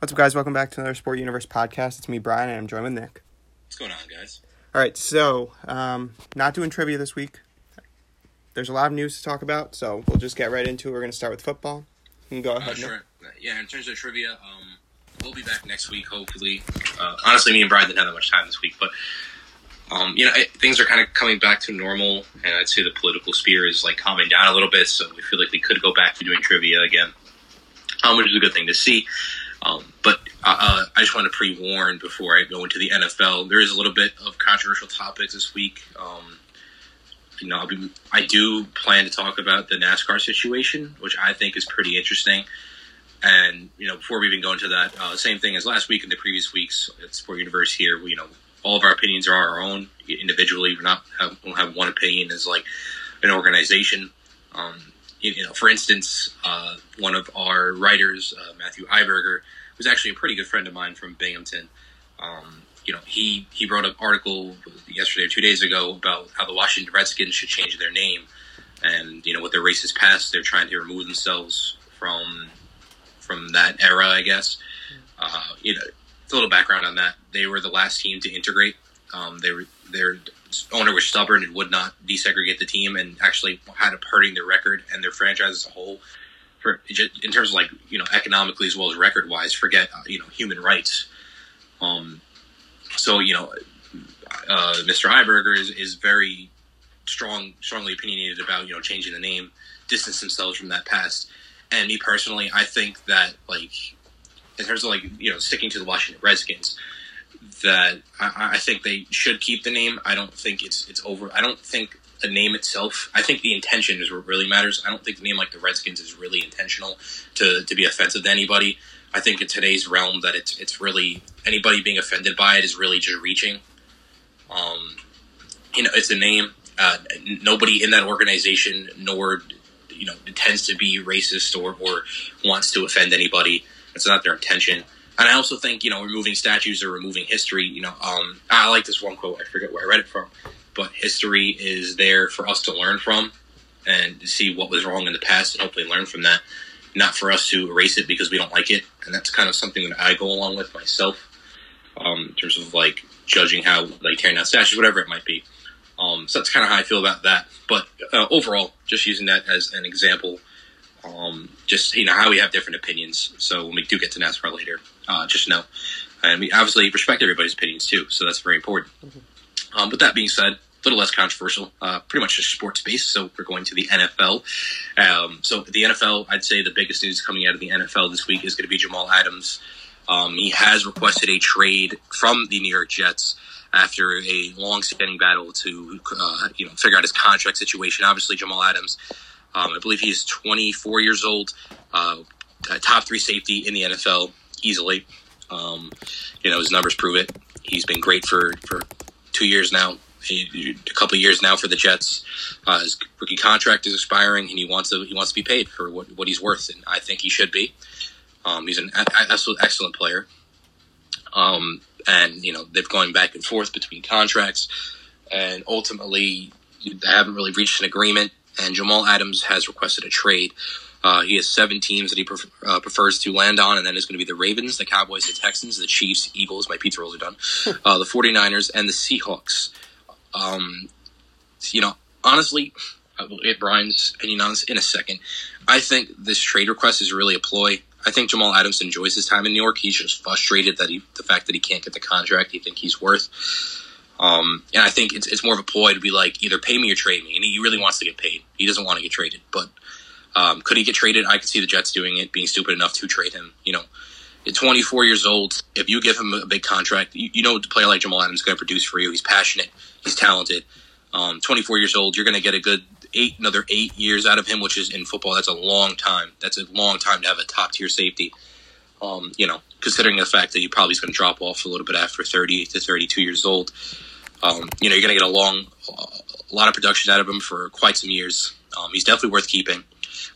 What's up, guys? Welcome back to another Sport Universe podcast. It's me, Brian, and I'm joined with Nick. What's going on, guys? All right, so um, not doing trivia this week. There's a lot of news to talk about, so we'll just get right into it. We're going to start with football. You can go Uh, ahead. Nick. sure. Yeah, in terms of trivia, um, we'll be back next week, hopefully. Uh, honestly, me and Brian didn't have that much time this week, but um, you know, it, things are kind of coming back to normal, and I'd say the political sphere is like calming down a little bit. So we feel like we could go back to doing trivia again, um, which is a good thing to see. Um, but uh, uh, I just want to pre-warn before I go into the NFL. There is a little bit of controversial topics this week. Um, you know, be, I do plan to talk about the NASCAR situation, which I think is pretty interesting. And you know, before we even go into that, uh, same thing as last week and the previous weeks at Sport Universe here. We, you know, all of our opinions are our own individually. We're not have, we don't have one opinion as like an organization. Um, you, you know, for instance, uh, one of our writers, uh, Matthew Iberger, who's actually a pretty good friend of mine from Binghamton. Um, you know, he he wrote an article yesterday or two days ago about how the Washington Redskins should change their name, and you know, with their racist past, they're trying to remove themselves from from that era, I guess. Uh, you know, a little background on that. They were the last team to integrate. Um, they were their owner was stubborn and would not desegregate the team, and actually had up hurting their record and their franchise as a whole. For in terms of like you know economically as well as record wise, forget uh, you know human rights. Um, so you know, uh, Mr. Iberger is, is very strong, strongly opinionated about you know changing the name, distance themselves from that past. And me personally, I think that like in terms of like you know sticking to the Washington Redskins, that I, I think they should keep the name. I don't think it's it's over. I don't think the name itself. I think the intention is what really matters. I don't think the name like the Redskins is really intentional to to be offensive to anybody. I think in today's realm that it's it's really anybody being offended by it is really just reaching. Um, you know, it's a name. Uh, nobody in that organization nor you know intends to be racist or, or wants to offend anybody. It's not their intention. And I also think you know removing statues or removing history. You know, um, I like this one quote. I forget where I read it from, but history is there for us to learn from and see what was wrong in the past and hopefully learn from that. Not for us to erase it because we don't like it. And that's kind of something that I go along with myself um, in terms of like judging how like tearing down statues, whatever it might be. Um, so that's kind of how I feel about that. But uh, overall, just using that as an example, um, just you know how we have different opinions. So when we do get to NASCAR later, uh, just know, and we obviously respect everybody's opinions too. So that's very important. Um, but that being said, a little less controversial, uh, pretty much just sports based. So we're going to the NFL. Um, so the NFL, I'd say the biggest news coming out of the NFL this week is going to be Jamal Adams. Um, he has requested a trade from the New York Jets after a long-standing battle to uh, you know figure out his contract situation. Obviously, Jamal Adams, um, I believe he's 24 years old, uh, top three safety in the NFL easily. Um, you know his numbers prove it. He's been great for for two years now. He, a couple years now for the Jets. Uh, his rookie contract is expiring, and he wants to he wants to be paid for what, what he's worth, and I think he should be. Um, he's an absolute excellent player. Um, and you know they've going back and forth between contracts, and ultimately they haven't really reached an agreement. And Jamal Adams has requested a trade. Uh, he has seven teams that he pref- uh, prefers to land on, and that is going to be the Ravens, the Cowboys, the Texans, the Chiefs, Eagles. My pizza rolls are done. uh, the 49ers and the Seahawks. Um, you know, honestly, I will get Brian's opinion on this in a second. I think this trade request is really a ploy. I think Jamal Adams enjoys his time in New York. He's just frustrated that he, the fact that he can't get the contract he think he's worth. Um, and I think it's, it's more of a ploy to be like, either pay me or trade me. And he really wants to get paid. He doesn't want to get traded. But um, could he get traded? I could see the Jets doing it, being stupid enough to trade him. You know, at 24 years old, if you give him a big contract, you, you know a player like Jamal Adams is going to produce for you. He's passionate. He's talented. Um, 24 years old, you're going to get a good eight another eight years out of him, which is in football. That's a long time. That's a long time to have a top tier safety. Um, you know, considering the fact that he probably is going to drop off a little bit after 30 to 32 years old. Um, you know, you're going to get a long, a lot of production out of him for quite some years. Um, he's definitely worth keeping.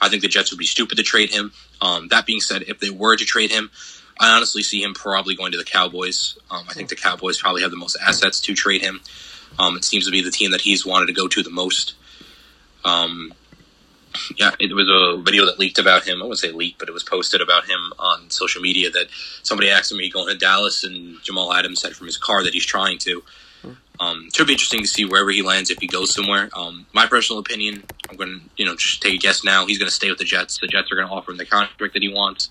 I think the Jets would be stupid to trade him. Um, that being said, if they were to trade him, I honestly see him probably going to the Cowboys. Um, I think the Cowboys probably have the most assets to trade him. Um, it seems to be the team that he's wanted to go to the most. Um, yeah, it was a video that leaked about him. I wouldn't say leaked, but it was posted about him on social media that somebody asked him, "Are you going to Dallas?" And Jamal Adams said from his car that he's trying to. Um, should be interesting to see wherever he lands if he goes somewhere. Um, my personal opinion, I'm going to you know just take a guess now. He's going to stay with the Jets. The Jets are going to offer him the contract that he wants.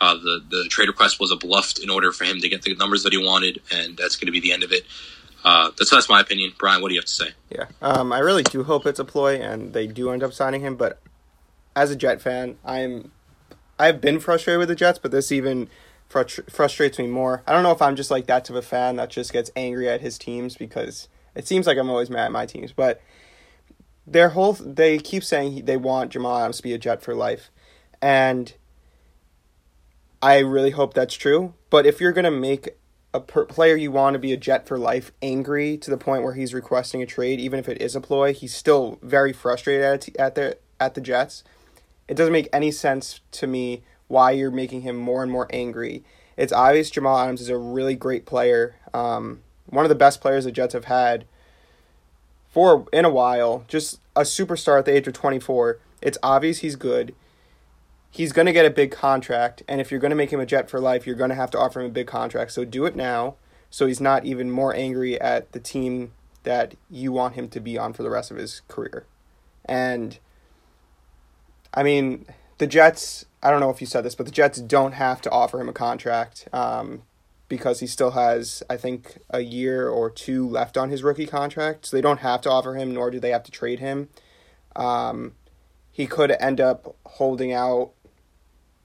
Uh, the the trade request was a bluff in order for him to get the numbers that he wanted, and that's going to be the end of it. Uh, that's that's my opinion. Brian, what do you have to say? Yeah, um, I really do hope it's a ploy and they do end up signing him. But as a Jet fan, I'm I've been frustrated with the Jets, but this even frustr- frustrates me more. I don't know if I'm just like that type of fan that just gets angry at his teams because it seems like I'm always mad at my teams, but their whole they keep saying they want Jamal Adams to be a Jet for life, and I really hope that's true. But if you're gonna make a per- player you want to be a Jet for life angry to the point where he's requesting a trade, even if it is a ploy, he's still very frustrated at at the at the Jets. It doesn't make any sense to me why you're making him more and more angry. It's obvious Jamal Adams is a really great player, um, one of the best players the Jets have had for in a while. Just a superstar at the age of 24. It's obvious he's good. He's going to get a big contract, and if you're going to make him a Jet for life, you're going to have to offer him a big contract. So do it now, so he's not even more angry at the team that you want him to be on for the rest of his career. And I mean, the Jets, I don't know if you said this, but the Jets don't have to offer him a contract um, because he still has, I think, a year or two left on his rookie contract. So they don't have to offer him, nor do they have to trade him. Um, he could end up holding out,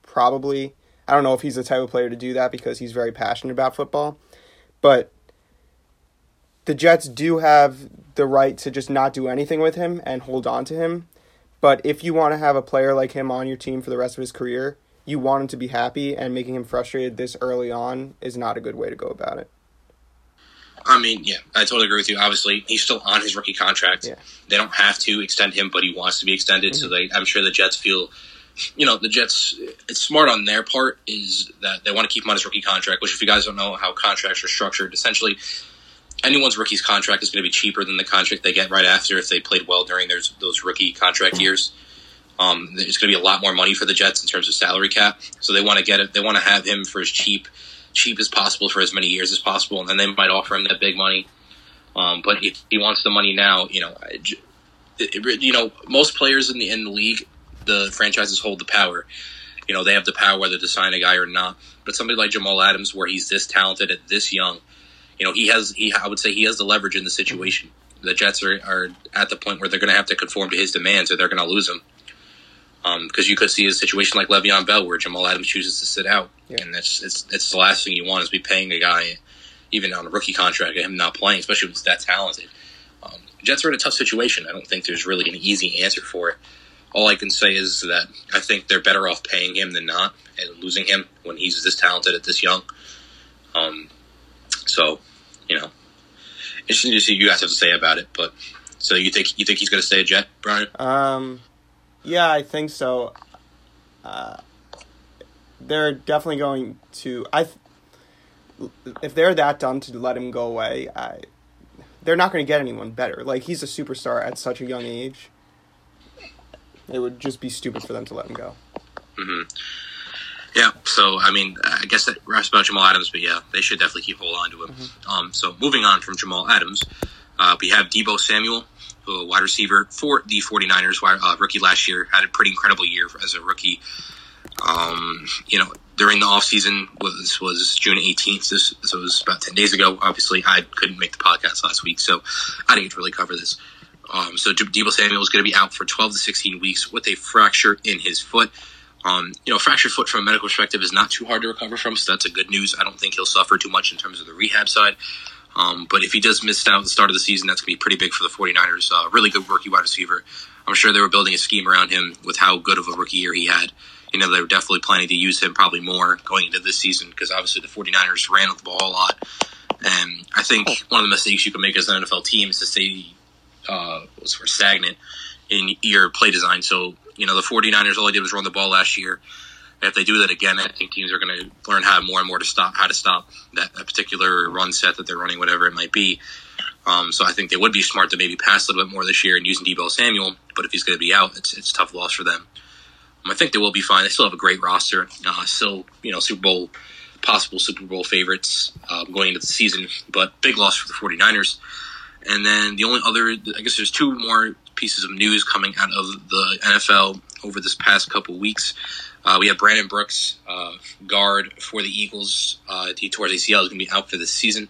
probably. I don't know if he's the type of player to do that because he's very passionate about football. But the Jets do have the right to just not do anything with him and hold on to him. But if you want to have a player like him on your team for the rest of his career, you want him to be happy, and making him frustrated this early on is not a good way to go about it. I mean, yeah, I totally agree with you. Obviously, he's still on his rookie contract. Yeah. They don't have to extend him, but he wants to be extended. So mm-hmm. they, I'm sure the Jets feel, you know, the Jets. It's smart on their part is that they want to keep him on his rookie contract. Which, if you guys don't know how contracts are structured, essentially, anyone's rookie's contract is going to be cheaper than the contract they get right after if they played well during their, those rookie contract years. Um, it's going to be a lot more money for the Jets in terms of salary cap. So they want to get it. They want to have him for as cheap cheap as possible for as many years as possible, and then they might offer him that big money. Um, but if he wants the money now, you know, it, it, you know, most players in the in the league, the franchises hold the power. You know, they have the power whether to sign a guy or not. But somebody like Jamal Adams, where he's this talented at this young, you know, he has he I would say he has the leverage in the situation. The Jets are, are at the point where they're going to have to conform to his demands, or they're going to lose him. Because um, you could see a situation like Le'Veon Bell, where Jamal Adams chooses to sit out, yeah. and that's it's, it's the last thing you want is be paying a guy, even on a rookie contract, and him not playing, especially if he's that talented. Um, Jets are in a tough situation. I don't think there's really an easy answer for it. All I can say is that I think they're better off paying him than not, and losing him when he's this talented at this young. Um, so, you know, it's interesting to see what you guys have to say about it. But so you think you think he's going to stay a Jet, Brian? Um, yeah, I think so. Uh, they're definitely going to. I, if they're that dumb to let him go away, I, they're not going to get anyone better. Like he's a superstar at such a young age. It would just be stupid for them to let him go. Mm-hmm. Yeah, so I mean, I guess that wraps about Jamal Adams, but yeah, they should definitely keep hold on to him. Mm-hmm. Um, so moving on from Jamal Adams, uh, we have Deebo Samuel, a wide receiver for the 49ers, uh, rookie last year, had a pretty incredible year as a rookie. Um, you know, during the offseason, this was June 18th, this, so it was about 10 days ago. Obviously, I couldn't make the podcast last week, so I didn't really cover this. Um, so Deebo Samuel is going to be out for 12 to 16 weeks with a fracture in his foot. Um, you know, fractured foot from a medical perspective is not too hard to recover from, so that's a good news. I don't think he'll suffer too much in terms of the rehab side. Um, but if he does miss out at the start of the season, that's going to be pretty big for the 49ers. Uh, really good rookie wide receiver. I'm sure they were building a scheme around him with how good of a rookie year he had. You know, they were definitely planning to use him probably more going into this season because obviously the 49ers ran with the ball a lot. And I think one of the mistakes you can make as an NFL team is to stay uh, sort of stagnant in your play design. So, you know, the 49ers, all they did was run the ball last year. If they do that again, I think teams are going to learn how more and more to stop, how to stop that, that particular run set that they're running, whatever it might be. Um, so I think they would be smart to maybe pass a little bit more this year and using Deebo Samuel. But if he's going to be out, it's it's tough loss for them. Um, I think they will be fine. They still have a great roster. Uh, still, you know, Super Bowl possible Super Bowl favorites um, going into the season, but big loss for the 49ers. And then the only other, I guess there's two more pieces of news coming out of the NFL over this past couple weeks. Uh, we have Brandon Brooks, uh, guard for the Eagles. Uh, he tore his ACL, is going to be out for this season.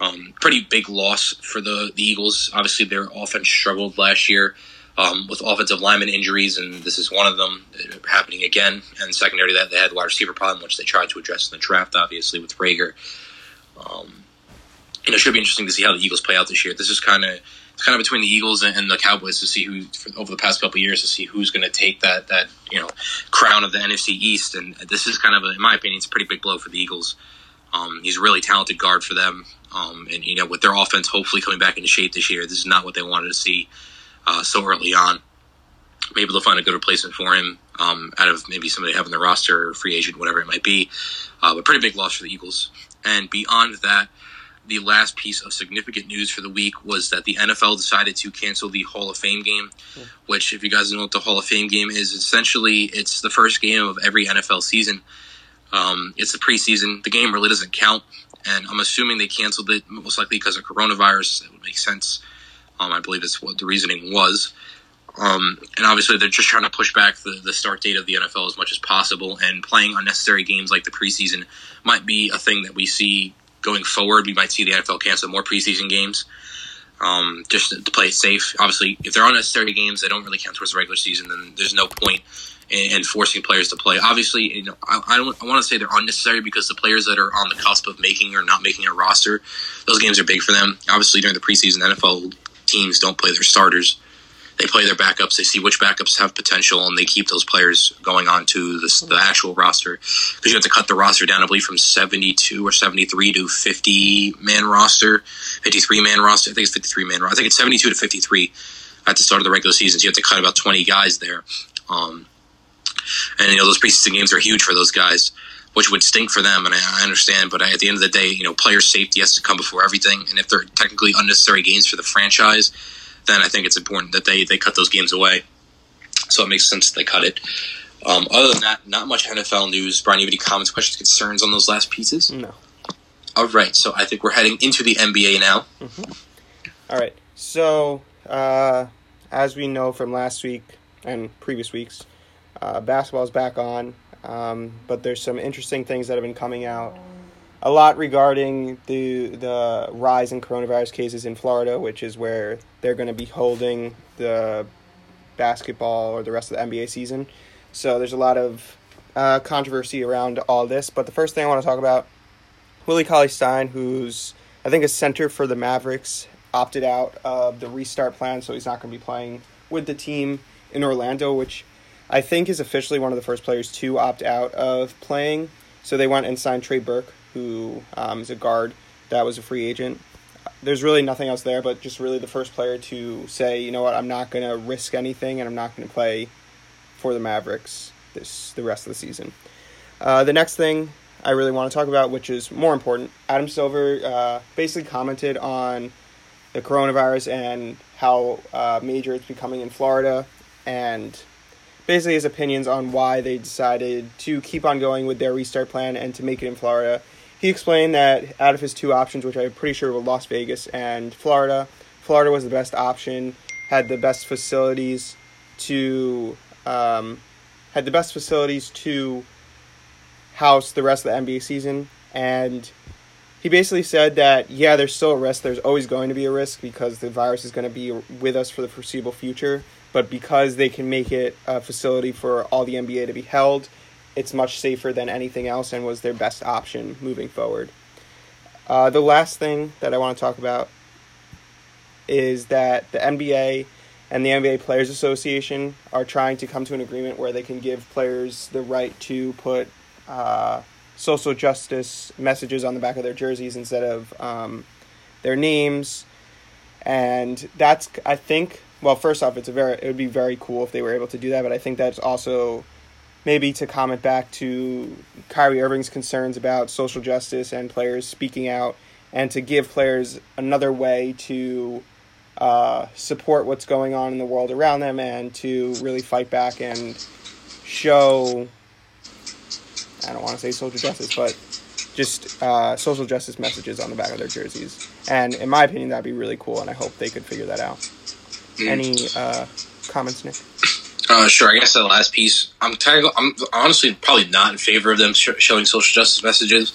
Um, pretty big loss for the, the Eagles. Obviously, their offense struggled last year um, with offensive lineman injuries, and this is one of them uh, happening again. And secondary, to that they had the wide receiver problem, which they tried to address in the draft, obviously with Reagor. Um, know, it should be interesting to see how the Eagles play out this year. This is kind of it's kind of between the Eagles and, and the Cowboys to see who for, over the past couple years to see who's going to take that that you know crown of the NFC East. And this is kind of, a, in my opinion, it's a pretty big blow for the Eagles. Um, he's a really talented guard for them, um, and you know with their offense hopefully coming back into shape this year, this is not what they wanted to see uh, so early on. Maybe they'll find a good replacement for him um, out of maybe somebody having the roster, or free agent, whatever it might be. Uh, but pretty big loss for the Eagles. And beyond that, the last piece of significant news for the week was that the NFL decided to cancel the Hall of Fame game, yeah. which, if you guys know what the Hall of Fame game is, essentially it's the first game of every NFL season. Um, it's the preseason. The game really doesn't count, and I'm assuming they canceled it most likely because of coronavirus. It would make sense. Um, I believe that's what the reasoning was. Um, and obviously, they're just trying to push back the, the start date of the NFL as much as possible. And playing unnecessary games like the preseason might be a thing that we see going forward. We might see the NFL cancel more preseason games um, just to play it safe. Obviously, if they're unnecessary games, they don't really count towards the regular season. Then there's no point in, forcing players to play. Obviously, you know, I, I don't. I want to say they're unnecessary because the players that are on the cusp of making or not making a roster, those games are big for them. Obviously, during the preseason, NFL teams don't play their starters. They play their backups. They see which backups have potential, and they keep those players going on to the, the actual roster. Because you have to cut the roster down, I believe, from 72 or 73 to 50 man roster, 53 man roster. I think it's 53 man roster. I think it's 72 to 53 at the start of the regular season. So you have to cut about 20 guys there. Um, and, you know, those preseason games are huge for those guys which would stink for them, and I, understand. But at the end of the day, you know, player safety has to come before everything. And if they're technically unnecessary games for the franchise, then I think it's important that they they cut those games away. So it makes sense they cut it. Um, other than that, not much NFL news. Brian, you have any comments, questions, concerns on those last pieces? No. All right, so I think we're heading into the NBA now. Mm-hmm. All right, so uh, as we know from last week and previous weeks, uh, basketball is back on. Um, but there's some interesting things that have been coming out. A lot regarding the the rise in coronavirus cases in Florida, which is where they're going to be holding the basketball or the rest of the NBA season. So there's a lot of uh, controversy around all this. But the first thing I want to talk about, Willie Cauley Stein, who's I think a center for the Mavericks, opted out of the restart plan, so he's not going to be playing with the team in Orlando, which I think is officially one of the first players to opt out of playing. So they went and signed Trey Burke, who um, is a guard that was a free agent. There's really nothing else there, but just really the first player to say, you know what, I'm not going to risk anything, and I'm not going to play for the Mavericks this the rest of the season. Uh, the next thing I really want to talk about, which is more important, Adam Silver uh, basically commented on the coronavirus and how uh, major it's becoming in Florida, and basically his opinions on why they decided to keep on going with their restart plan and to make it in Florida. He explained that out of his two options, which I'm pretty sure were Las Vegas and Florida, Florida was the best option, had the best facilities to um, had the best facilities to house the rest of the NBA season, and he basically said that yeah, there's still a risk. There's always going to be a risk because the virus is going to be with us for the foreseeable future but because they can make it a facility for all the NBA to be held, it's much safer than anything else and was their best option moving forward. Uh, the last thing that I want to talk about is that the NBA and the NBA Players Association are trying to come to an agreement where they can give players the right to put uh, social justice messages on the back of their jerseys instead of um, their names. And that's, I think, well, first off, it's a very it would be very cool if they were able to do that, but I think that's also maybe to comment back to Kyrie Irving's concerns about social justice and players speaking out and to give players another way to uh, support what's going on in the world around them and to really fight back and show I don't want to say social justice, but just uh, social justice messages on the back of their jerseys. And in my opinion, that'd be really cool, and I hope they could figure that out. Mm. Any uh, comments, Nick? Uh, sure. I guess the last piece. I'm. I'm honestly probably not in favor of them sh- showing social justice messages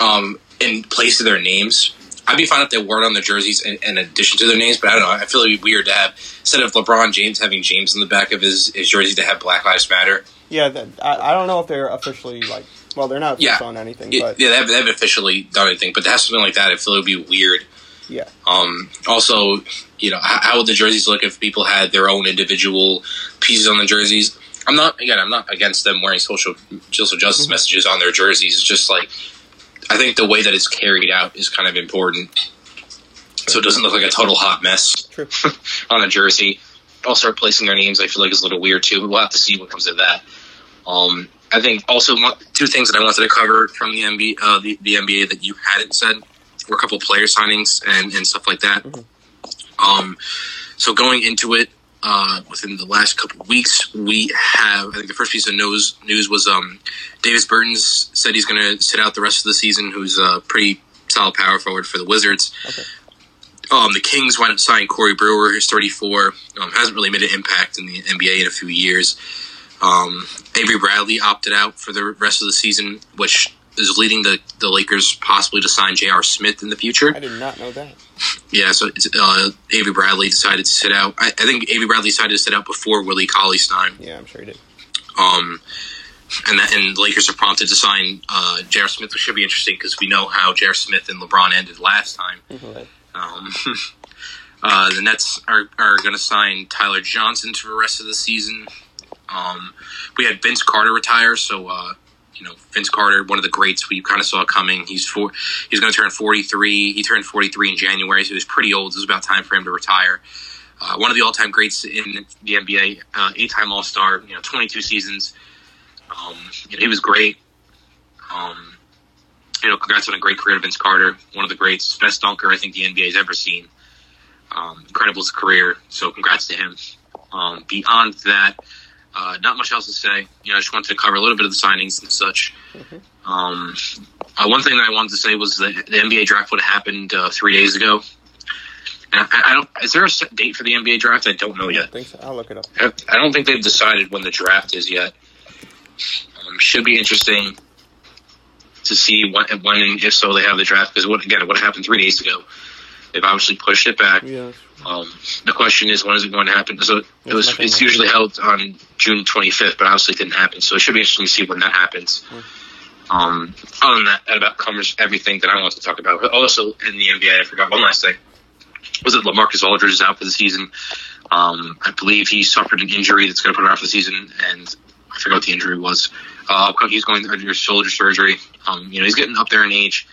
um, in place of their names. I'd be fine if they weren't on their jerseys in, in addition to their names, but I don't know. I feel it'd be weird to have instead of LeBron James having James in the back of his, his jersey to have Black Lives Matter. Yeah, that, I, I don't know if they're officially like. Well, they're not Yeah. on anything, Yeah, but yeah, they, haven't, they haven't officially done anything, but to have something like that, I feel it would be weird. Yeah, Um, also, you know, how, how would the jerseys look if people had their own individual pieces on the jerseys? I'm not again. I'm not against them wearing social social justice Mm-hmm. messages on their jerseys. It's just like I think the way that it's carried out is kind of important, so it doesn't look like a total hot mess on a jersey. Also, replacing their names, I feel like is a little weird too. We'll have to see what comes of that. Um, I think also one, two things that I wanted to cover from the NBA, uh, the, the NBA that you hadn't said were a couple player signings and, and stuff like that. Um, so going into it, uh, within the last couple of weeks, we have. I think the first piece of news news was um, Davis Bertans said he's going to sit out the rest of the season. Who's a pretty solid power forward for the Wizards. Okay. Um, the Kings went and signed Corey Brewer, who's 34. Um, hasn't really made an impact in the NBA in a few years. Um, Avery Bradley opted out for the rest of the season, which is leading the, the Lakers possibly to sign J.R. Smith in the future. I did not know that. Yeah, so uh, Avery Bradley decided to sit out. I, I think Avery Bradley decided to sit out before Willie Cauley Stein. Yeah, I'm sure he did. Um, and that, and the Lakers are prompted to sign uh, J.R. Smith, which should be interesting because we know how J.R. Smith and LeBron ended last time. Um, uh, the Nets are, are going to sign Tyler Johnson for the rest of the season. Um, we had Vince Carter retire, so uh, you know Vince Carter, one of the greats we kind of saw coming. He's four, he's going to turn forty three. He turned forty three in January, so was pretty old. It was about time for him to retire. Uh, one of the all time greats in the NBA, uh, eight time All Star, you know, twenty two seasons. Um, you know, he was great. Um, you know, congrats on a great career Vince Carter, one of the greats, best dunker I think the NBA has ever seen. Um, incredible career, so congrats to him. Um, beyond that, uh, not much else to say. You know, I just wanted to cover a little bit of the signings and such. Um, uh, one thing that I wanted to say was that the NBA draft would have happened uh, three days ago. I, I don't. Is there a set date for the NBA draft? I don't know I yet. don't so. I'll look it up. I I don't think they've decided when the draft is yet. Um, should be interesting to see when, when and if so they have the draft because what again what happened three days ago. They've obviously pushed it back. Yeah. Um, the question is when is it going to happen? So it It's was it's usually held on June 25th, but obviously it didn't happen. So it should be interesting to see when that happens. Um, other than that, that about covers everything that I wanted to talk about. But also in the NBA, I forgot one last thing. Was it Lamarcus Aldridge is out for the season? Um, I believe he suffered an injury that's going to put him out for the season, and I forgot what the injury was. Uh, he's going under shoulder surgery. Um, you know, he's getting up there in age,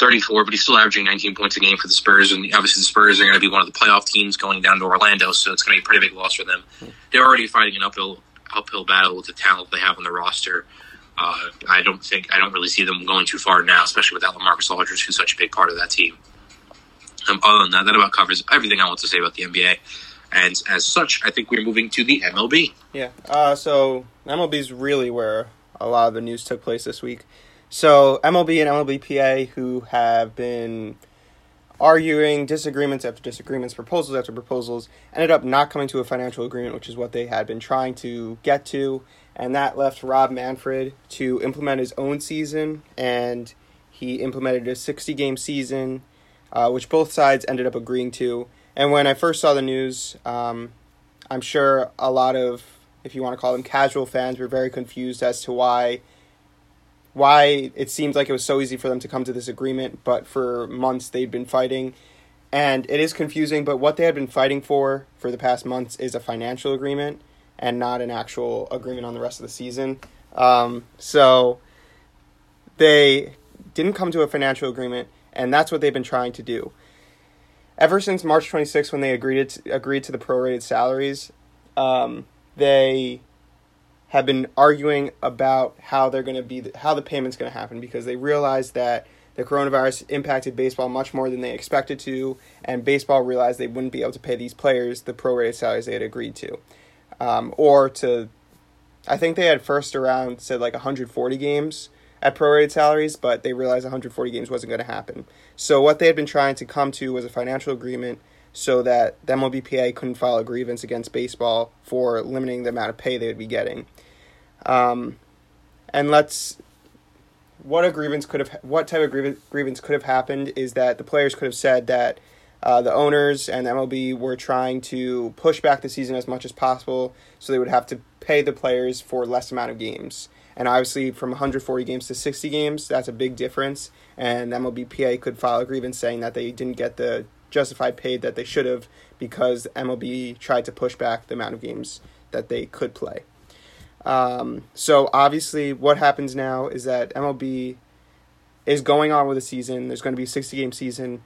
34, but he's still averaging 19 points a game for the Spurs, and obviously the Spurs are going to be one of the playoff teams going down to Orlando, so it's going to be a pretty big loss for them. They're already fighting an uphill uphill battle with the talent they have on the roster. Uh, I don't think I don't really see them going too far now, especially without Lamarcus Aldridge, who's such a big part of that team. Um, other than that, that about covers everything I want to say about the NBA. And as such, I think we're moving to the MLB. Yeah. Uh, so MLB is really where a lot of the news took place this week. So MLB and MLBPA, who have been arguing disagreements after disagreements, proposals after proposals, ended up not coming to a financial agreement, which is what they had been trying to get to, and that left Rob Manfred to implement his own season, and he implemented a 60 game season, uh, which both sides ended up agreeing to. And when I first saw the news, um, I'm sure a lot of, if you want to call them casual fans, were very confused as to why why it seems like it was so easy for them to come to this agreement, but for months they'd been fighting. And it is confusing, but what they had been fighting for for the past months is a financial agreement and not an actual agreement on the rest of the season. Um, so they didn't come to a financial agreement, and that's what they've been trying to do. Ever since March 26th, when they agreed to, agreed to the prorated salaries, um, they have been arguing about how they're going to be how the payment's going to happen because they realized that the the coronavirus impacted baseball much more than they expected to, and baseball realized they wouldn't be able to pay these players the prorated salaries they had agreed to, um, or to, I think they had first around said like 140 games at prorated salaries, but they realized 140 games wasn't going to happen. So what they had been trying to come to was a financial agreement so that the MLBPA couldn't file a grievance against baseball for limiting the amount of pay they would be getting. Um, and let's what a grievance could have what type of grievance, grievance could have happened is that the players could have said that uh, the owners and MLB were trying to push back the season as much as possible, so they would have to pay the players for less amount of games. And obviously, from 140 games to 60 games, that's a big difference. And MLBPA could file a grievance saying that they didn't get the justified paid that they should have because MLB tried to push back the amount of games that they could play. Um, so obviously, what happens now is that MLB is going on with the season. There's going to be a 60 game season,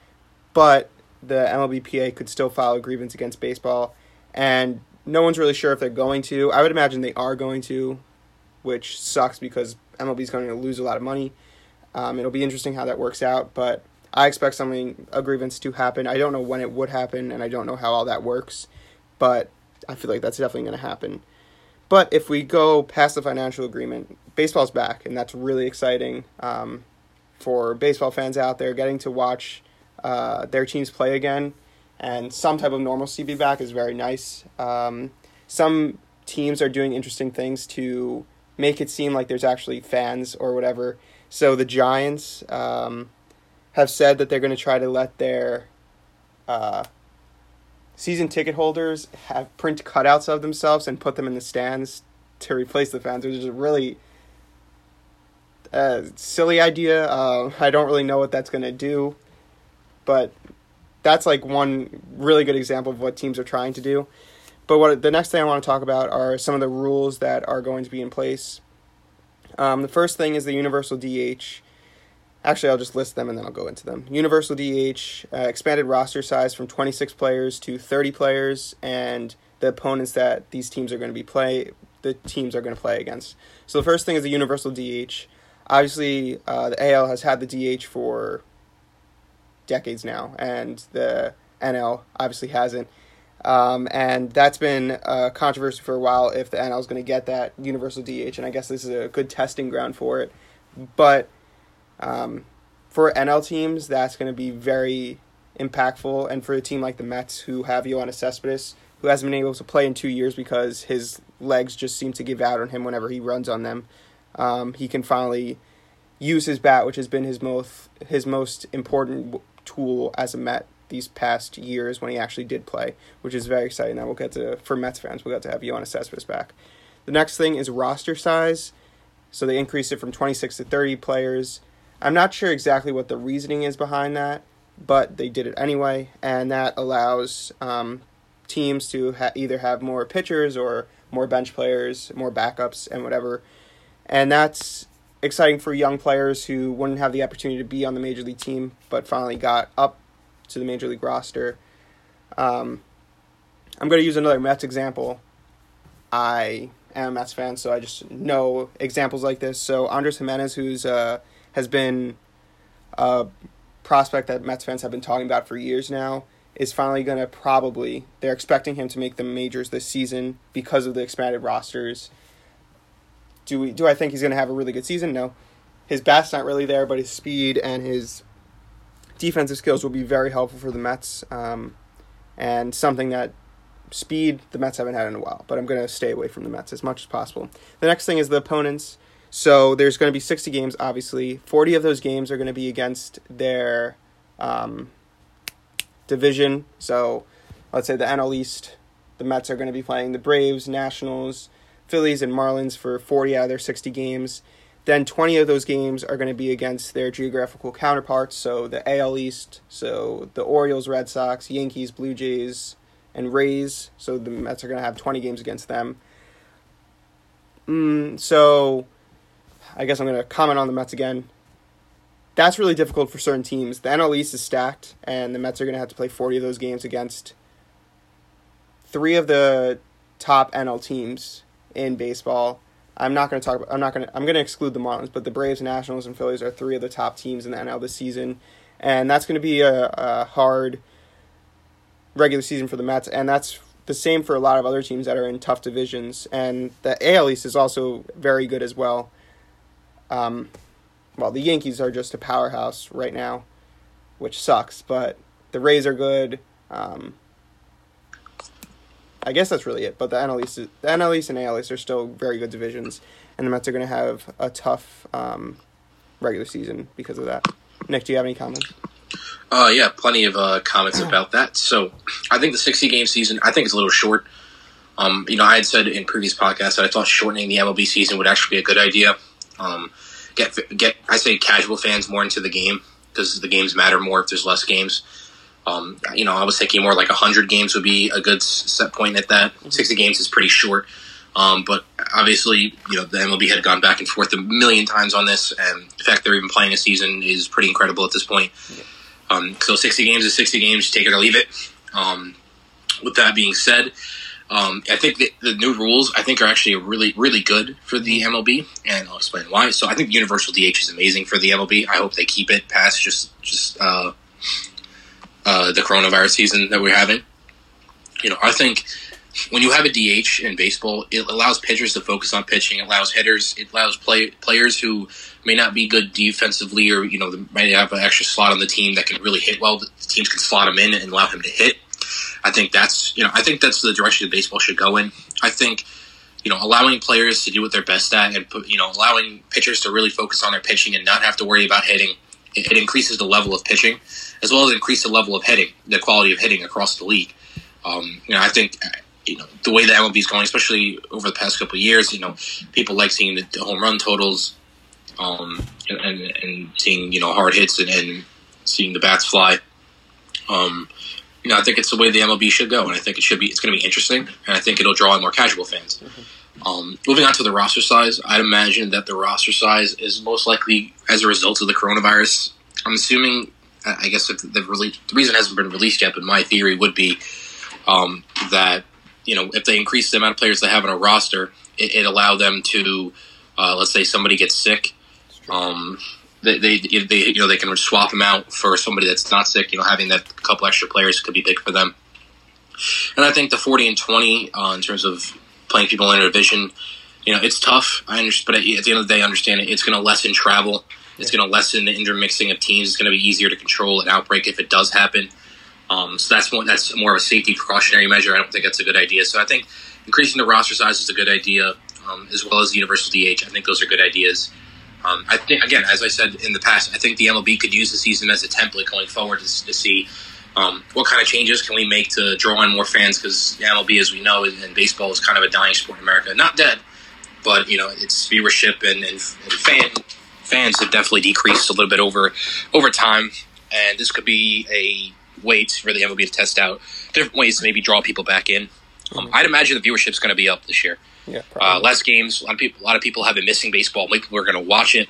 but the MLBPA could still file a grievance against baseball, and no one's really sure if they're going to. I would imagine they are going to, which sucks because MLB is going to lose a lot of money. Um, it'll be interesting how that works out, but I expect something a grievance to happen. I don't know when it would happen, and I don't know how all that works, but I feel like that's definitely going to happen. But if we go past the financial agreement, baseball's back, and that's really exciting um, for baseball fans out there. Getting to watch uh, their teams play again, and some type of normalcy be back is very nice. Um, some teams are doing interesting things to make it seem like there's actually fans or whatever. So the Giants um, have said that they're going to try to let their uh, season ticket holders have print cutouts of themselves and put them in the stands to replace the fans, which is a really uh, silly idea. Uh, I don't really know what that's going to do, but that's like one really good example of what teams are trying to do. But what the next thing I want to talk about are some of the rules that are going to be in place. Um, the first thing is the universal DH. Actually, I'll just list them and then I'll go into them. Universal DH, uh, expanded roster size from 26 players to 30 players, and the opponents that these teams are going to be play, the teams are going to play against. So the first thing is the universal DH. Obviously, uh, the AL has had the DH for decades now, and the NL obviously hasn't. Um, and that's been a controversy for a while if the NL is going to get that universal DH, and I guess this is a good testing ground for it. But um, for NL teams, that's going to be very impactful, and for a team like the Mets, who have Yoenis Cespedes, who hasn't been able to play in two years because his legs just seem to give out on him whenever he runs on them, um, he can finally use his bat, which has been his most his most important tool as a Met these past years when he actually did play, which is very exciting. That we'll get to for Mets fans, we'll get to have Yoenis Cespedes back. The next thing is roster size. So they increased it from 26 to 30 players. I'm not sure exactly what the reasoning is behind that, but they did it anyway, and that allows um, teams to ha- either have more pitchers or more bench players, more backups, and whatever. And that's exciting for young players who wouldn't have the opportunity to be on the major league team, but finally got up to the major league roster. Um, I'm going to use another Mets example. I am a Mets fan, so I just know examples like this. So Andres Gimenez, who's uh, has been a prospect that Mets fans have been talking about for years now, is finally going to probably, they're expecting him to make the majors this season because of the expanded rosters. Do we? Do I think he's going to have a really good season? No. His bat's not really there, but his speed and his defensive skills will be very helpful for the Mets, um, and something that speed the Mets haven't had in a while. But I'm going to stay away from the Mets as much as possible. The next thing is the opponents. So there's going to be 60 games, obviously. 40 of those games are going to be against their um, division. So let's say the NL East, the Mets are going to be playing the Braves, Nationals, Phillies, and Marlins for 40 out of their 60 games. Then 20 of those games are going to be against their geographical counterparts. So the AL East, so the Orioles, Red Sox, Yankees, Blue Jays, and Rays. So the Mets are going to have 20 games against them. Mm, so I guess I'm going to comment on the Mets again. That's really difficult for certain teams. The NL East is stacked, and the Mets are going to have to play 40 of those games against three of the top NL teams in baseball. I'm not going to talk about. I'm not going to. I'm going to exclude the Marlins, but the Braves, Nationals, and Phillies are three of the top teams in the NL this season, and that's going to be a, a hard regular season for the Mets, and that's the same for a lot of other teams that are in tough divisions. And the AL East is also very good as well. Um, well, the Yankees are just a powerhouse right now, which sucks, but the Rays are good. Um, I guess that's really it. But the NL East, the NL East and AL East are still very good divisions, and the Mets are going to have a tough um, regular season because of that. Nick, do you have any comments? Uh, yeah, plenty of uh, comments about that. So, I think the 60 game season, I think it's a little short. Um, you know, I had said in previous podcasts that I thought shortening the MLB season would actually be a good idea. Um, get get I say casual fans more into the game because the games matter more if there's less games. Um, you know, I was thinking more like 100 games would be a good set point at that. 60 games is pretty short. Um, but obviously, you know, the MLB had gone back and forth a million times on this, and the fact they're even playing a season is pretty incredible at this point. Um, so 60 games is 60 games, take it or leave it. Um, with that being said, um, I think the, the new rules I think are actually really really good for the MLB, and I'll explain why. So I think the universal DH is amazing for the MLB. I hope they keep it past just just uh, uh, the coronavirus season that we're having. You know, I think when you have a DH in baseball, it allows pitchers to focus on pitching. It allows hitters, it allows play, players who may not be good defensively, or you know, might have an extra slot on the team that can really hit well. The teams can slot him in and allow him to hit. I think that's you know I think that's the direction that baseball should go in. I think you know allowing players to do what they're best at and you know allowing pitchers to really focus on their pitching and not have to worry about hitting. It, it increases the level of pitching as well as increase the level of hitting, the quality of hitting across the league. Um, you know I think you know the way the MLB is going, especially over the past couple of years. You know people like seeing the, the home run totals. Um, and, and seeing you know hard hits and, and seeing the bats fly. Um, you know, I think it's the way the MLB should go, and I think it should be. It's going to be interesting, and I think it'll draw in more casual fans. Mm-hmm. Um, moving on to the roster size, I'd imagine that the roster size is most likely as a result of the coronavirus. I'm assuming, I guess, if the, release, the reason hasn't been released yet, but my theory would be um, that you know if they increase the amount of players they have on a roster, it, it allow them to, uh, let's say, somebody gets sick. Um, they, they, they, you know, they can swap them out for somebody that's not sick. You know, having that couple extra players could be big for them. And I think the forty and twenty uh, in terms of playing people in a division, you know, it's tough. I understand, but at the end of the day, I understand it. It's going to lessen travel. It's going to lessen the intermixing of teams. It's going to be easier to control an outbreak if it does happen. Um, so that's more that's more of a safety precautionary measure. I don't think that's a good idea. So I think increasing the roster size is a good idea, um, as well as the universal DH. I think those are good ideas. Um, I think again, as I said in the past, I think the MLB could use the season as a template going forward to, to see um, what kind of changes can we make to draw in more fans because the MLB, as we know, and baseball is kind of a dying sport in America. Not dead, but you know its viewership and, and, and fan fans have definitely decreased a little bit over over time, and this could be a way to, for the MLB to test out different ways to maybe draw people back in. Um, I'd imagine the viewership is going to be up this year. Yeah, uh, less games. A lot of people, a lot of people have been missing baseball. People are going to watch it.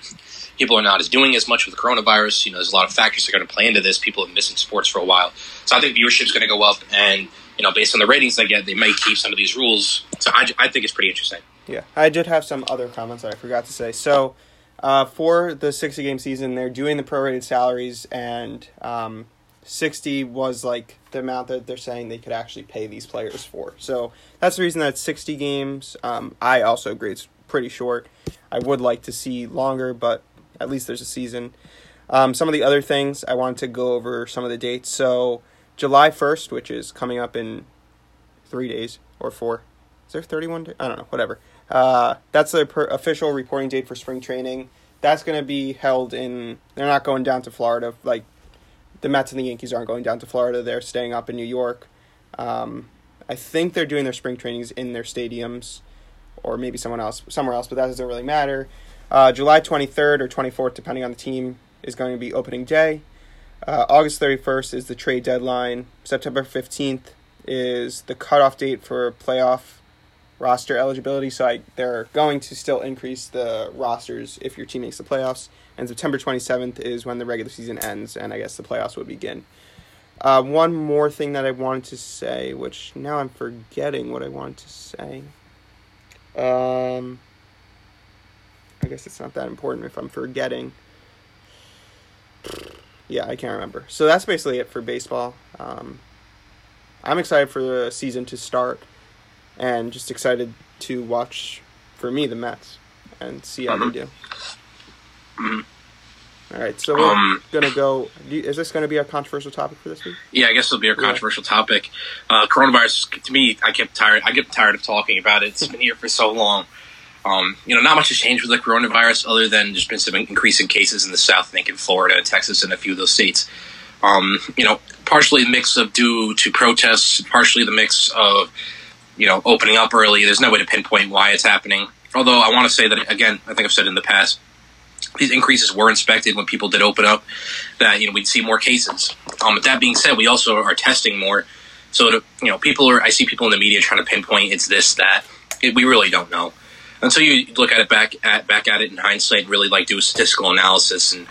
People are not as doing as much with the coronavirus. You know, there's a lot of factors that are going to play into this. People have been missing sports for a while, so I think viewership is going to go up. And you know, based on the ratings they get, they may keep some of these rules. So I, I think it's pretty interesting. Yeah, I did have some other comments that I forgot to say. So uh, for the 60 game season, they're doing the prorated salaries, and um, 60 was like the amount that they're saying they could actually pay these players for. So that's the reason that 60 games. Um, I also agree it's pretty short. I would like to see longer, but at least there's a season. Um, some of the other things I wanted to go over some of the dates. So July 1st, which is coming up in three days or four. Is there 31 days? I don't know, whatever. Uh, that's the per- official reporting date for spring training. That's going to be held in. They're not going down to Florida like the Mets and the Yankees aren't going down to Florida. They're staying up in New York. Um, I think they're doing their spring trainings in their stadiums, or maybe someone else somewhere else, but that doesn't really matter. Uh, July 23rd or 24th, depending on the team, is going to be opening day. Uh, August 31st is the trade deadline. September 15th is the cutoff date for playoff roster eligibility. So I, they're going to still increase the rosters if your team makes the playoffs and September 27th is when the regular season ends, and I guess the playoffs would begin. Uh, one more thing that I wanted to say, which now I'm forgetting what I wanted to say. Um, I guess it's not that important if I'm forgetting. Yeah, I can't remember. So that's basically it for baseball. Um, I'm excited for the season to start, and just excited to watch for me the Mets and see how Mhm. they do. Mhm. All right, so we're Um, gonna go. Is this gonna be a controversial topic for this week? Yeah, I guess it'll be a controversial topic. Uh, coronavirus, to me, I get tired. I get tired of talking about it. It's been here for so long. Um, you know, not much has changed with the coronavirus, other than there's been some increasing cases in the South, I think in Florida, Texas, and a few of those states. Um, you know, partially a mix of due to protests, partially the mix of you know opening up early. There's no way to pinpoint why it's happening. Although I want to say that again, I think I've said in the past, these increases were inspected when people did open up. That you know we'd see more cases. Um, with that being said, we also are testing more. So to, you know, people are. I see people in the media trying to pinpoint it's this that. It, we really don't know until you look at it back at back at it in hindsight. Really like do a statistical analysis and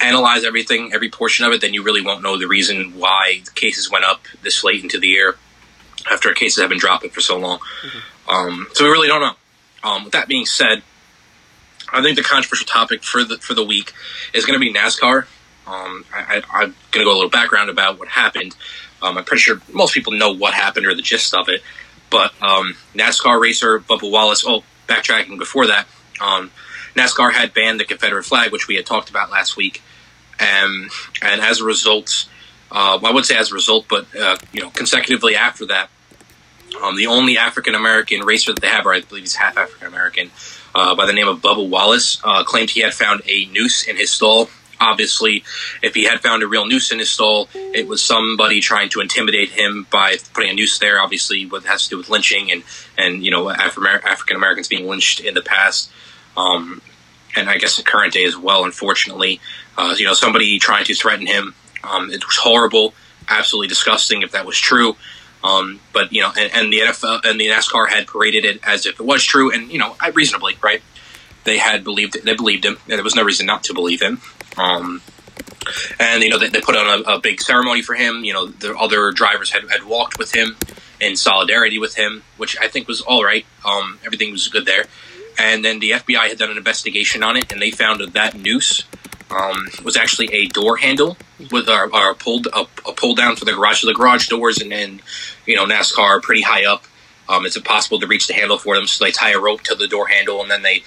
analyze everything, every portion of it. Then you really won't know the reason why cases went up this late into the year after our cases have been dropping for so long. Um, so we really don't know. Um, with that being said, I think the controversial topic for the for the week is going to be NASCAR. Um, I, I, I'm going to go a little background about what happened. Um, I'm pretty sure most people know what happened or the gist of it. But um, NASCAR racer Bubba Wallace. Oh, backtracking before that, um, NASCAR had banned the Confederate flag, which we had talked about last week, and and as a result, uh, well, I would say as a result, but uh, you know, consecutively after that, um, the only African American racer that they have, or I believe he's half African American, uh, by the name of Bubba Wallace, uh, claimed he had found a noose in his stall. Obviously, if he had found a real noose in his stall, it was somebody trying to intimidate him by putting a noose there. Obviously, what has to do with lynching and and you know African Americans being lynched in the past, um, and I guess the current day as well. Unfortunately, uh, you know somebody trying to threaten him. Um, it was horrible, absolutely disgusting if that was true. Um, but you know, and, and the NFL and the NASCAR had paraded it as if it was true, and you know, reasonably, right? They had believed it, they believed him, and there was no reason not to believe him. Um, and you know, they, they put on a, a big ceremony for him. You know, the other drivers had, had walked with him in solidarity with him, which I think was all right. Um, everything was good there. And then the FBI had done an investigation on it, and they found that noose um, was actually a door handle with a, a pulled a, a pull down for the garage. So the garage doors and then you know NASCAR are pretty high up. Um, it's impossible to reach the handle for them, so they tie a rope to the door handle and then they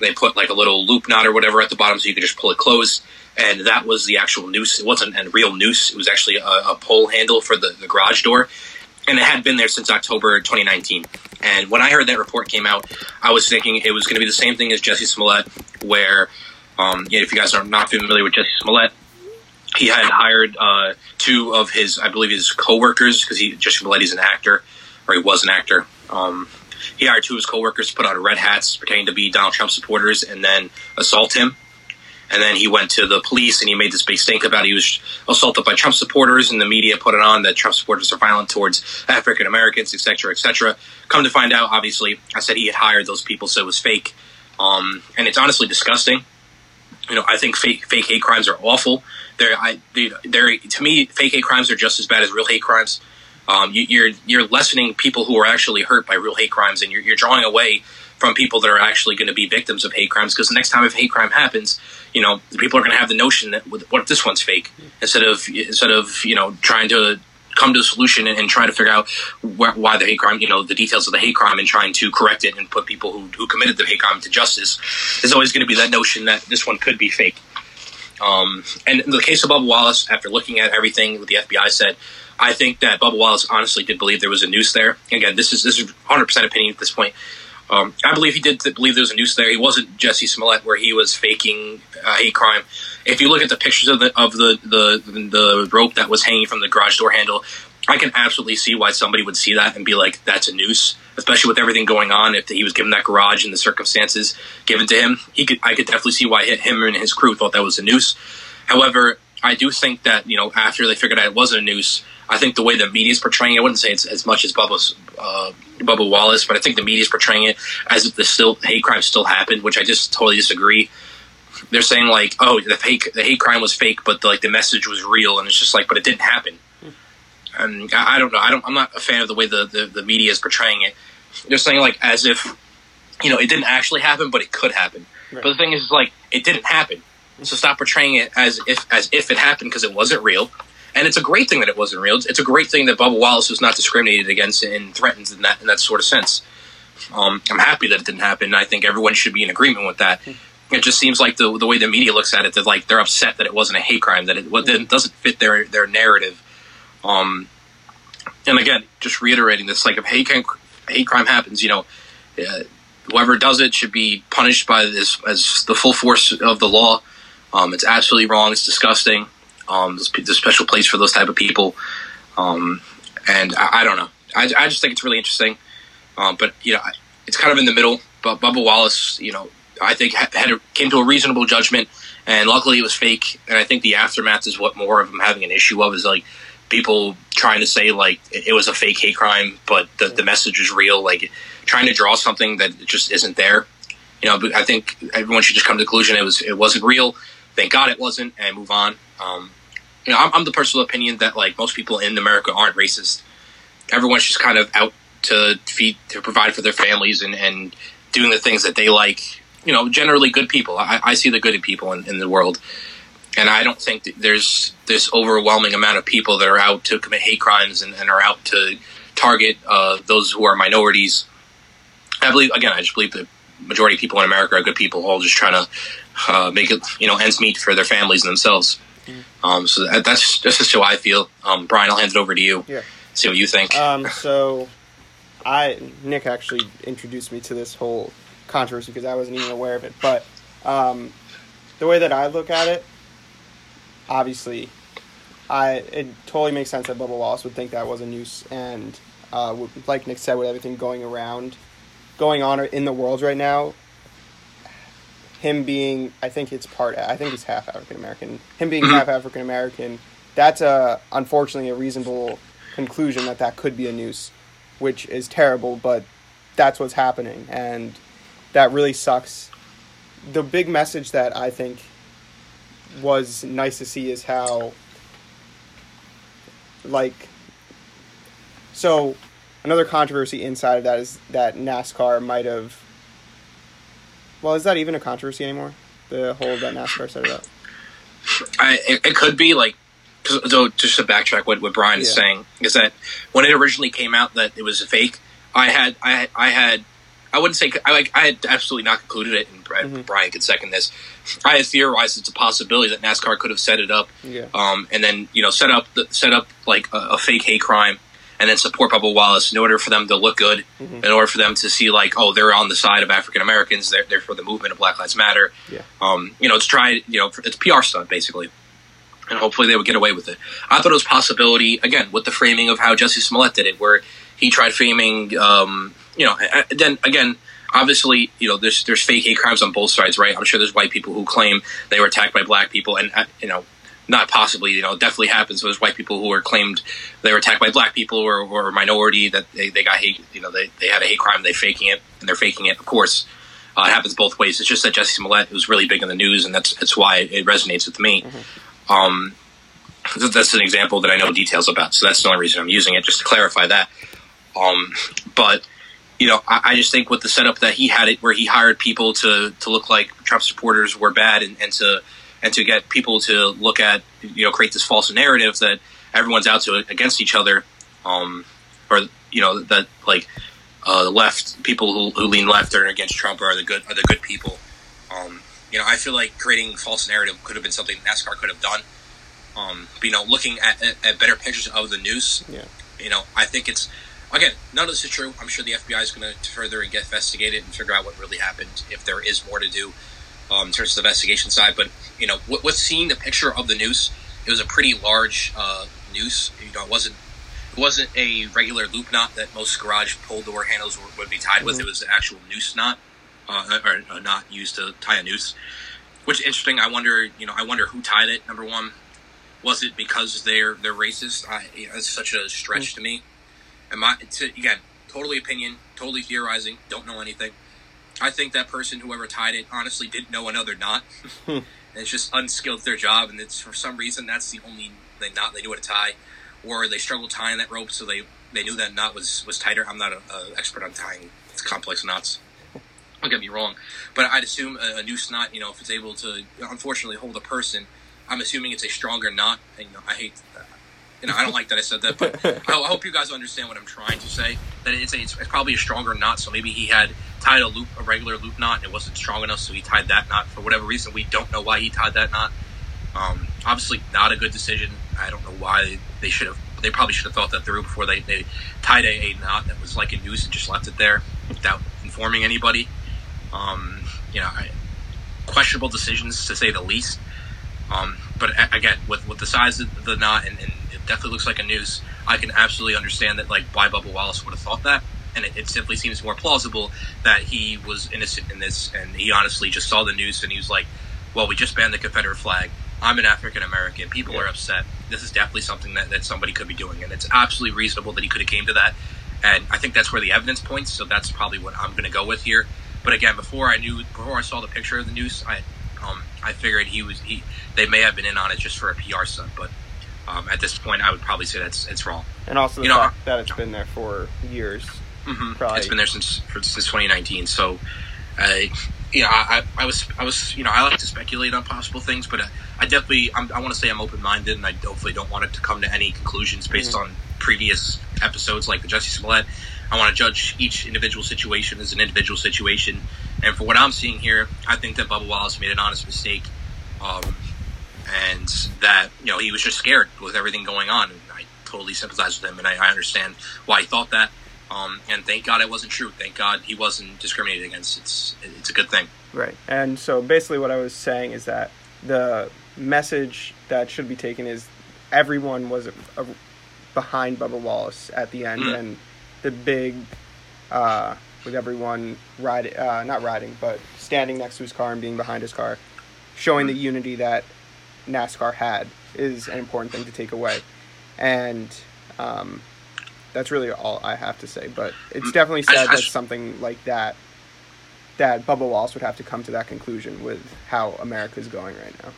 they put like a little loop knot or whatever at the bottom so you can just pull it closed. And that was the actual noose. It wasn't a real noose. It was actually a, a pull handle for the, the garage door. And it had been there since October 2019. And when I heard that report came out, I was thinking it was going to be the same thing as Jesse Smollett, where, um, yeah, if you guys are not familiar with Jesse Smollett, he had hired uh, two of his, I believe, his coworkers because he Jesse Smollett is an actor, or he was an actor. Um, he hired two of his coworkers to put on red hats pretending to be Donald Trump supporters and then assault him. And then he went to the police and he made this big stink about he was assaulted by Trump supporters, and the media put it on that Trump supporters are violent towards African Americans, etc., etc. Come to find out, obviously, I said he had hired those people, so it was fake. Um, and it's honestly disgusting. You know, I think fake fake hate crimes are awful. They're, I, they, they're to me, fake hate crimes are just as bad as real hate crimes. Um, you, you're you're lessening people who are actually hurt by real hate crimes, and you're, you're drawing away from people that are actually going to be victims of hate crimes. Because the next time if hate crime happens, you know, people are going to have the notion that what if this one's fake instead of instead of you know trying to come to a solution and, and try to figure out wh- why the hate crime, you know, the details of the hate crime and trying to correct it and put people who, who committed the hate crime to justice. There's always going to be that notion that this one could be fake. Um, and in the case of Bubba Wallace, after looking at everything the FBI said, I think that Bubba Wallace honestly did believe there was a noose there. Again, this is this is 100 percent opinion at this point. Um, I believe he did believe there was a noose there. He wasn't Jesse Smollett where he was faking uh, hate crime. If you look at the pictures of the of the, the the rope that was hanging from the garage door handle, I can absolutely see why somebody would see that and be like, "That's a noose." Especially with everything going on, if he was given that garage and the circumstances given to him, he could. I could definitely see why him and his crew thought that was a noose. However, I do think that you know after they figured out it wasn't a noose, I think the way the media is portraying it, I wouldn't say it's as much as Bubba's uh, Bubba Wallace, but I think the media is portraying it as if the still hate crime still happened, which I just totally disagree. They're saying like, oh, the hate the hate crime was fake, but the, like the message was real, and it's just like, but it didn't happen. And I, I don't know. I don't. I'm not a fan of the way the, the, the media is portraying it. They're saying like as if you know it didn't actually happen, but it could happen. Right. But the thing is, like, it didn't happen. So stop portraying it as if as if it happened because it wasn't real. And it's a great thing that it wasn't real. It's a great thing that Bubba Wallace was not discriminated against and threatened in that in that sort of sense. Um, I'm happy that it didn't happen. I think everyone should be in agreement with that. It just seems like the the way the media looks at it, that like they're upset that it wasn't a hate crime, that it, it doesn't fit their their narrative. Um, and again, just reiterating this, like if hate crime, hate crime happens, you know, uh, whoever does it should be punished by this as the full force of the law. Um, it's absolutely wrong. It's disgusting. Um, there's, special place for those type of people. Um, and I, I, don't know. I, I, just think it's really interesting. Um, but you know, it's kind of in the middle. But Bubba Wallace, you know, I think had, a, came to a reasonable judgment, and luckily it was fake. And I think the aftermath is what more of them having an issue of is like people trying to say like it was a fake hate crime, but the, the message is real. Like trying to draw something that just isn't there. You know, I think everyone should just come to the conclusion it was it wasn't real. Thank God it wasn't, and move on. Um, you know, I'm, I'm, the personal opinion that like most people in America aren't racist. Everyone's just kind of out to feed to provide for their families and, and doing the things that they like. You know, generally good people. I, I see the good in people in, in the world and I don't think there's this overwhelming amount of people that are out to commit hate crimes and, and are out to target uh, those who are minorities. I believe again, I just believe the majority of people in America are good people, all just trying to uh, make it you know ends meet for their families and themselves. Mm. Um, so that, that's that's just how I feel. Um, Brian, I'll hand it over to you. Yeah. See what you think. Um, so, I Nick actually introduced me to this whole controversy because I wasn't even aware of it. But um, the way that I look at it obviously, I it totally makes sense that Bubba Wallace would think that was a noose, and uh, like Nick said, with everything going around, going on in the world right now, him being, I think it's part, I think he's half African American. Him being mm-hmm. half African American, that's a unfortunately a reasonable conclusion that that could be a noose, which is terrible, but that's what's happening, and that really sucks. The big message that I think was nice to see is how like so another controversy inside of that is that NASCAR might have well is that even a controversy anymore the whole that NASCAR set it up I, it, it could be like so just to backtrack what, what Brian is yeah. saying is that when it originally came out that it was a fake I had I I had I wouldn't say I like I had absolutely not concluded it, and mm-hmm. Brian could second this. I had theorized it's a possibility that NASCAR could have set it up, yeah. um, and then you know set up the, set up like a, a, fake hate crime, and then support Bubba Wallace in order for them to look good, mm-hmm. in order for them to see like oh they're on the side of African Americans, they're, they're for the movement of Black Lives Matter. Yeah. Um, you know, it's try you know it's PR stunt basically and hopefully they would get away with it. I thought it was possibility again with the framing of how Jesse Smollett did it, where he tried framing, um, you know, then again obviously, you know, there's there's fake hate crimes on both sides, right? I'm sure there's white people who claim they were attacked by black people, and uh, you know, not possibly, you know, definitely happens. There's white people who are claimed they were attacked by black people or, or minority that they, they got hate, you know, they, they had a hate crime, they faking it, and they're faking it. Of course, uh, it happens both ways. It's just that Jesse Smollett was really big in the news, and that's that's why it resonates with me. Mm-hmm. Um, that's an example that I know details about, so that's the only reason I'm using it, just to clarify that. Um, but you know, I, I, just think with the setup that he had it, where he hired people to to look like Trump supporters were bad, and, and to and to get people to look at you know create this false narrative that everyone's out to against each other, um, or you know that like uh, the left people who, who lean left are against Trump are the good are the good people. Um, you know, I feel like creating false narrative could have been something NASCAR could have done. Um, but, you know, looking at, at, at better pictures of the news, yeah. you know, I think it's again, none of this is true. I'm sure the FBI is going to further and get investigated and figure out what really happened if there is more to do um, in terms of the investigation side. But you know, with, with seeing the picture of the noose, it was a pretty large uh, noose. You know, it wasn't it wasn't a regular loop knot that most garage pull door handles would be tied mm-hmm. with. It was an actual noose knot, uh, or a knot used to tie a noose. Which is interesting. I wonder, you know, I wonder who tied it. Number one, was it because they're they're racist? I, you know, it's such a stretch mm-hmm. to me. And my to, again, totally opinion, totally theorizing, don't know anything. I think that person, whoever tied it, honestly didn't know another knot. it's just unskilled at their job, and it's for some reason that's the only knot they knew how to tie, or they struggled tying that rope, so they they knew that knot was was tighter. I'm not an expert on tying complex knots. Don't get me wrong, but I'd assume a, a noose knot. You know, if it's able to unfortunately hold a person, I'm assuming it's a stronger knot. And, you know, I hate. You know, I don't like that I said that, but I, I hope you guys understand what I'm trying to say. That it's, a, it's it's probably a stronger knot. So maybe he had tied a loop, a regular loop knot, and it wasn't strong enough, so he tied that knot for whatever reason. We don't know why he tied that knot. Um, obviously, not a good decision. I don't know why they should have. They probably should have thought that through before they, they tied a, a knot that was like a noose and just left it there without informing anybody. Um, you know, I, questionable decisions to say the least. Um, but a- again, with with the size of the knot and, and definitely looks like a noose, I can absolutely understand that like why Bubba Wallace would have thought that, and it, it simply seems more plausible that he was innocent in this, and he honestly just saw the noose and he was like, "Well, we just banned the Confederate flag. I'm an African American. People are upset. This is definitely something that, that somebody could be doing, and it's absolutely reasonable that he could have came to that. And I think that's where the evidence points. So that's probably what I'm going to go with here. But again, before I knew, before I saw the picture of the noose, I um, I figured he was he. They may have been in on it just for a PR stunt, but um, at this point, I would probably say that's it's wrong. And also the You know, fact that it's been there for years. hmm Probably. It's been there since for, since 2019. So, uh, you know, I, I I was I was you know I like to speculate on possible things, but uh, I definitely I'm, I want to say I'm open minded, and I hopefully don't want it to come to any conclusions based Mhm. on previous episodes like the Jesse Smollett. I want to judge each individual situation as an individual situation, and for what I'm seeing here, I think that Bubba Wallace made an honest mistake, um, and that you know he was just scared with everything going on. And I totally sympathize with him, and I, I understand why he thought that. Um, and thank God it wasn't true. Thank God he wasn't discriminated against. It's it's a good thing. Right. And so basically, what I was saying is that the message that should be taken is everyone was a, a, behind Bubba Wallace at the end, Mhm. and the big, uh, with everyone riding, uh, not riding, but standing next to his car and being behind his car, showing the unity that NASCAR had is an important thing to take away. And um, that's really all I have to say. But it's definitely sad I that sh- something like that that Bubba Wallace would have to come to that conclusion with how America's going right now.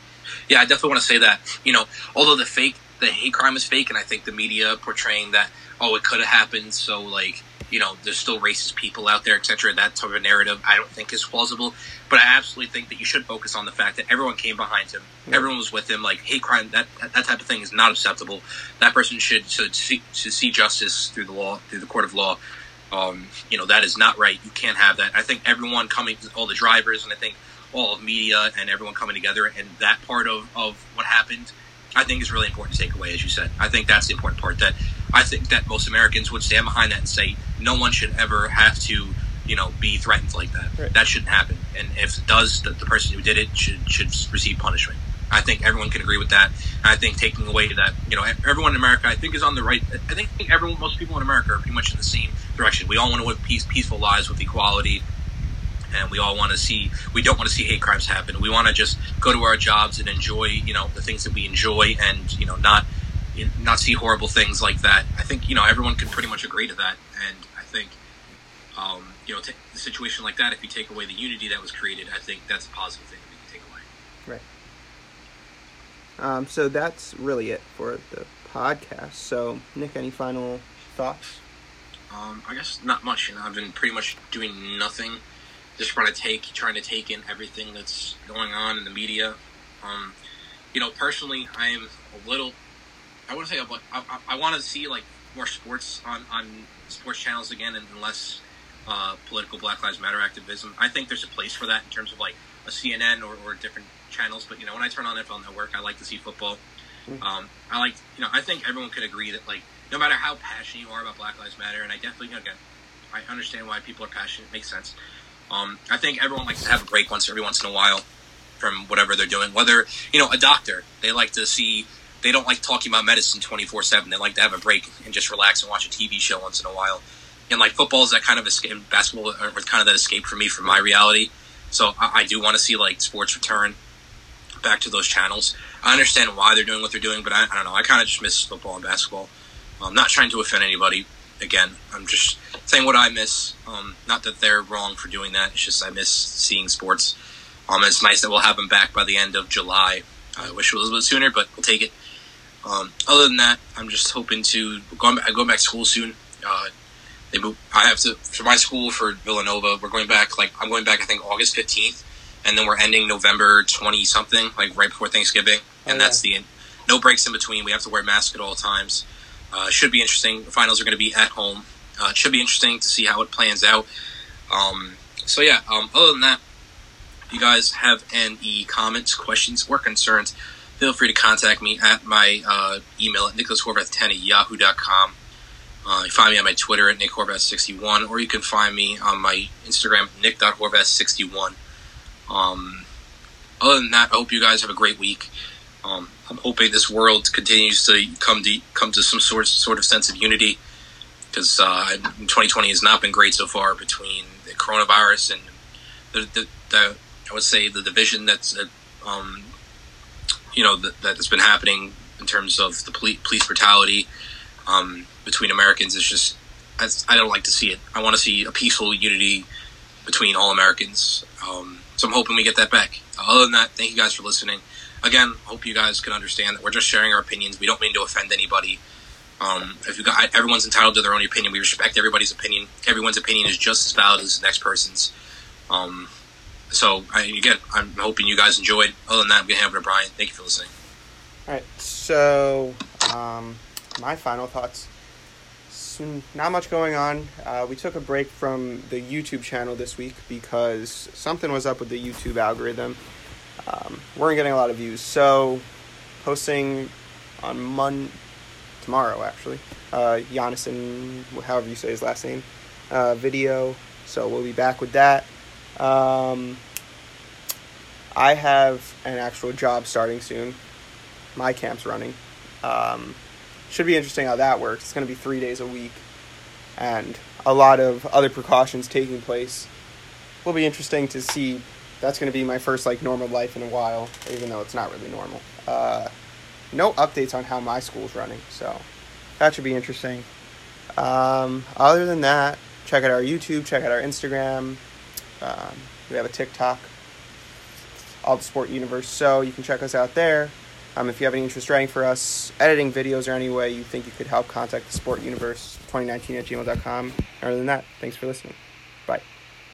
Yeah, I definitely want to say that. You know, although the fake, the hate crime is fake, and I think the media portraying that, oh, it could have happened, so like, you know, there's still racist people out there, etc. That type of narrative, I don't think is plausible. But I absolutely think that you should focus on the fact that everyone came behind him, Yeah. everyone was with him. Like hate crime, that that type of thing is not acceptable. That person should should see, should see justice through the law, through the court of law. Um, you know, that is not right. You can't have that. I think everyone coming, all the drivers, and I think all of media and everyone coming together, and that part of, of what happened, I think is really important to take away, as you said. I think that's the important part. That I think that most Americans would stand behind that and say no one should ever have to, you know, be threatened like that. Right. That shouldn't happen. And if it does, the, the person who did it should should receive punishment. I think everyone can agree with that. And I think taking away that, you know, everyone in America, I think, is on the right. I think everyone, most people in America are pretty much in the same direction. We all want to live peace, peaceful lives with equality, and we all want to see. We don't want to see hate crimes happen. We want to just go to our jobs and enjoy, you know, the things that we enjoy, and you know, not not see horrible things like that. I think you know everyone can pretty much agree to that, and I think. Um, you know, t- the situation like that, if you take away the unity that was created, I think that's a positive thing that we can take away. Right. Um, so that's really it for the podcast. So, Nick, any final thoughts? Um, I guess not much. You know, I've been pretty much doing nothing, just trying to take trying to take in everything that's going on in the media. Um, you know, personally, I am a little. I want to say, but I, I, I want to see like more sports on on sports channels again, and less uh, political Black Lives Matter activism. I think there's a place for that in terms of like a CNN or, or different channels. But you know, when I turn on NFL Network, I like to see football. Um, I like, you know, I think everyone could agree that like no matter how passionate you are about Black Lives Matter, and I definitely, again, I understand why people are passionate. It makes sense. Um, I think everyone likes to have a break once every once in a while from whatever they're doing. Whether you know a doctor, they like to see. They don't like talking about medicine twenty four seven. They like to have a break and just relax and watch a TV show once in a while. And like football is that kind of escape. Basketball or kind of that escape for me from my reality. So I, I do want to see like sports return back to those channels. I understand why they're doing what they're doing, but I, I don't know. I kind of just miss football and basketball. I'm not trying to offend anybody. Again, I'm just saying what I miss. Um, not that they're wrong for doing that. It's just I miss seeing sports. Um, it's nice that we'll have them back by the end of July. I wish it was a little bit sooner, but we'll take it. Um, other than that, I'm just hoping to going back, going back to school soon. Uh, They move, I have to for my school for Villanova. We're going back like I'm going back. I think August fifteenth, and then we're ending November twenty something, like right before Thanksgiving, and Oh, that's the end. no breaks in between. We have to wear masks at all times. Uh, should be interesting. The finals are going to be at home. Uh, it should be interesting to see how it plans out. Um, so yeah. Um, other than that, if you guys have any comments, questions, or concerns, feel free to contact me at my uh, email at nicholashorvath10 at yahoo.com. Uh, you find me on my Twitter at nickhorvath61, or you can find me on my Instagram, nick.horvath61. Um, other than that, I hope you guys have a great week. Um, I'm hoping this world continues to come to come to some sort sort of sense of unity because uh, 2020 has not been great so far between the coronavirus and the, the, the I would say the division that's uh, um, you know that, that's been happening in terms of the police, police brutality um, between Americans is just I, I don't like to see it. I want to see a peaceful unity between all Americans. Um, so I'm hoping we get that back. other than that, thank you guys for listening. Again, hope you guys can understand that we're just sharing our opinions. We don't mean to offend anybody. Um, if you got, everyone's entitled to their own opinion. We respect everybody's opinion. Everyone's opinion is just as valid as the next person's. Um, so I, again, I'm hoping you guys enjoyed. Other than that, I'm gonna hand over to Brian. Thank you for listening. All right. So, um, my final thoughts. So, not much going on. Uh, we took a break from the YouTube channel this week because something was up with the YouTube algorithm. Um, weren't getting a lot of views. So, posting on Monday tomorrow actually. Uh, Giannisson, however you say his last name, uh, video. So we'll be back with that. Um, I have an actual job starting soon. My camp's running. Um, should be interesting how that works. It's going to be three days a week, and a lot of other precautions taking place. Will be interesting to see. That's going to be my first like normal life in a while, even though it's not really normal. Uh, no updates on how my school's running, so that should be interesting. Um, other than that, check out our YouTube, check out our Instagram. Um, we have a TikTok, All the Sport Universe, so you can check us out there. Um, if you have any interest writing for us, editing videos, or any way you think you could help, contact the Sport Universe 2019 at gmail.com. Other than that, thanks for listening.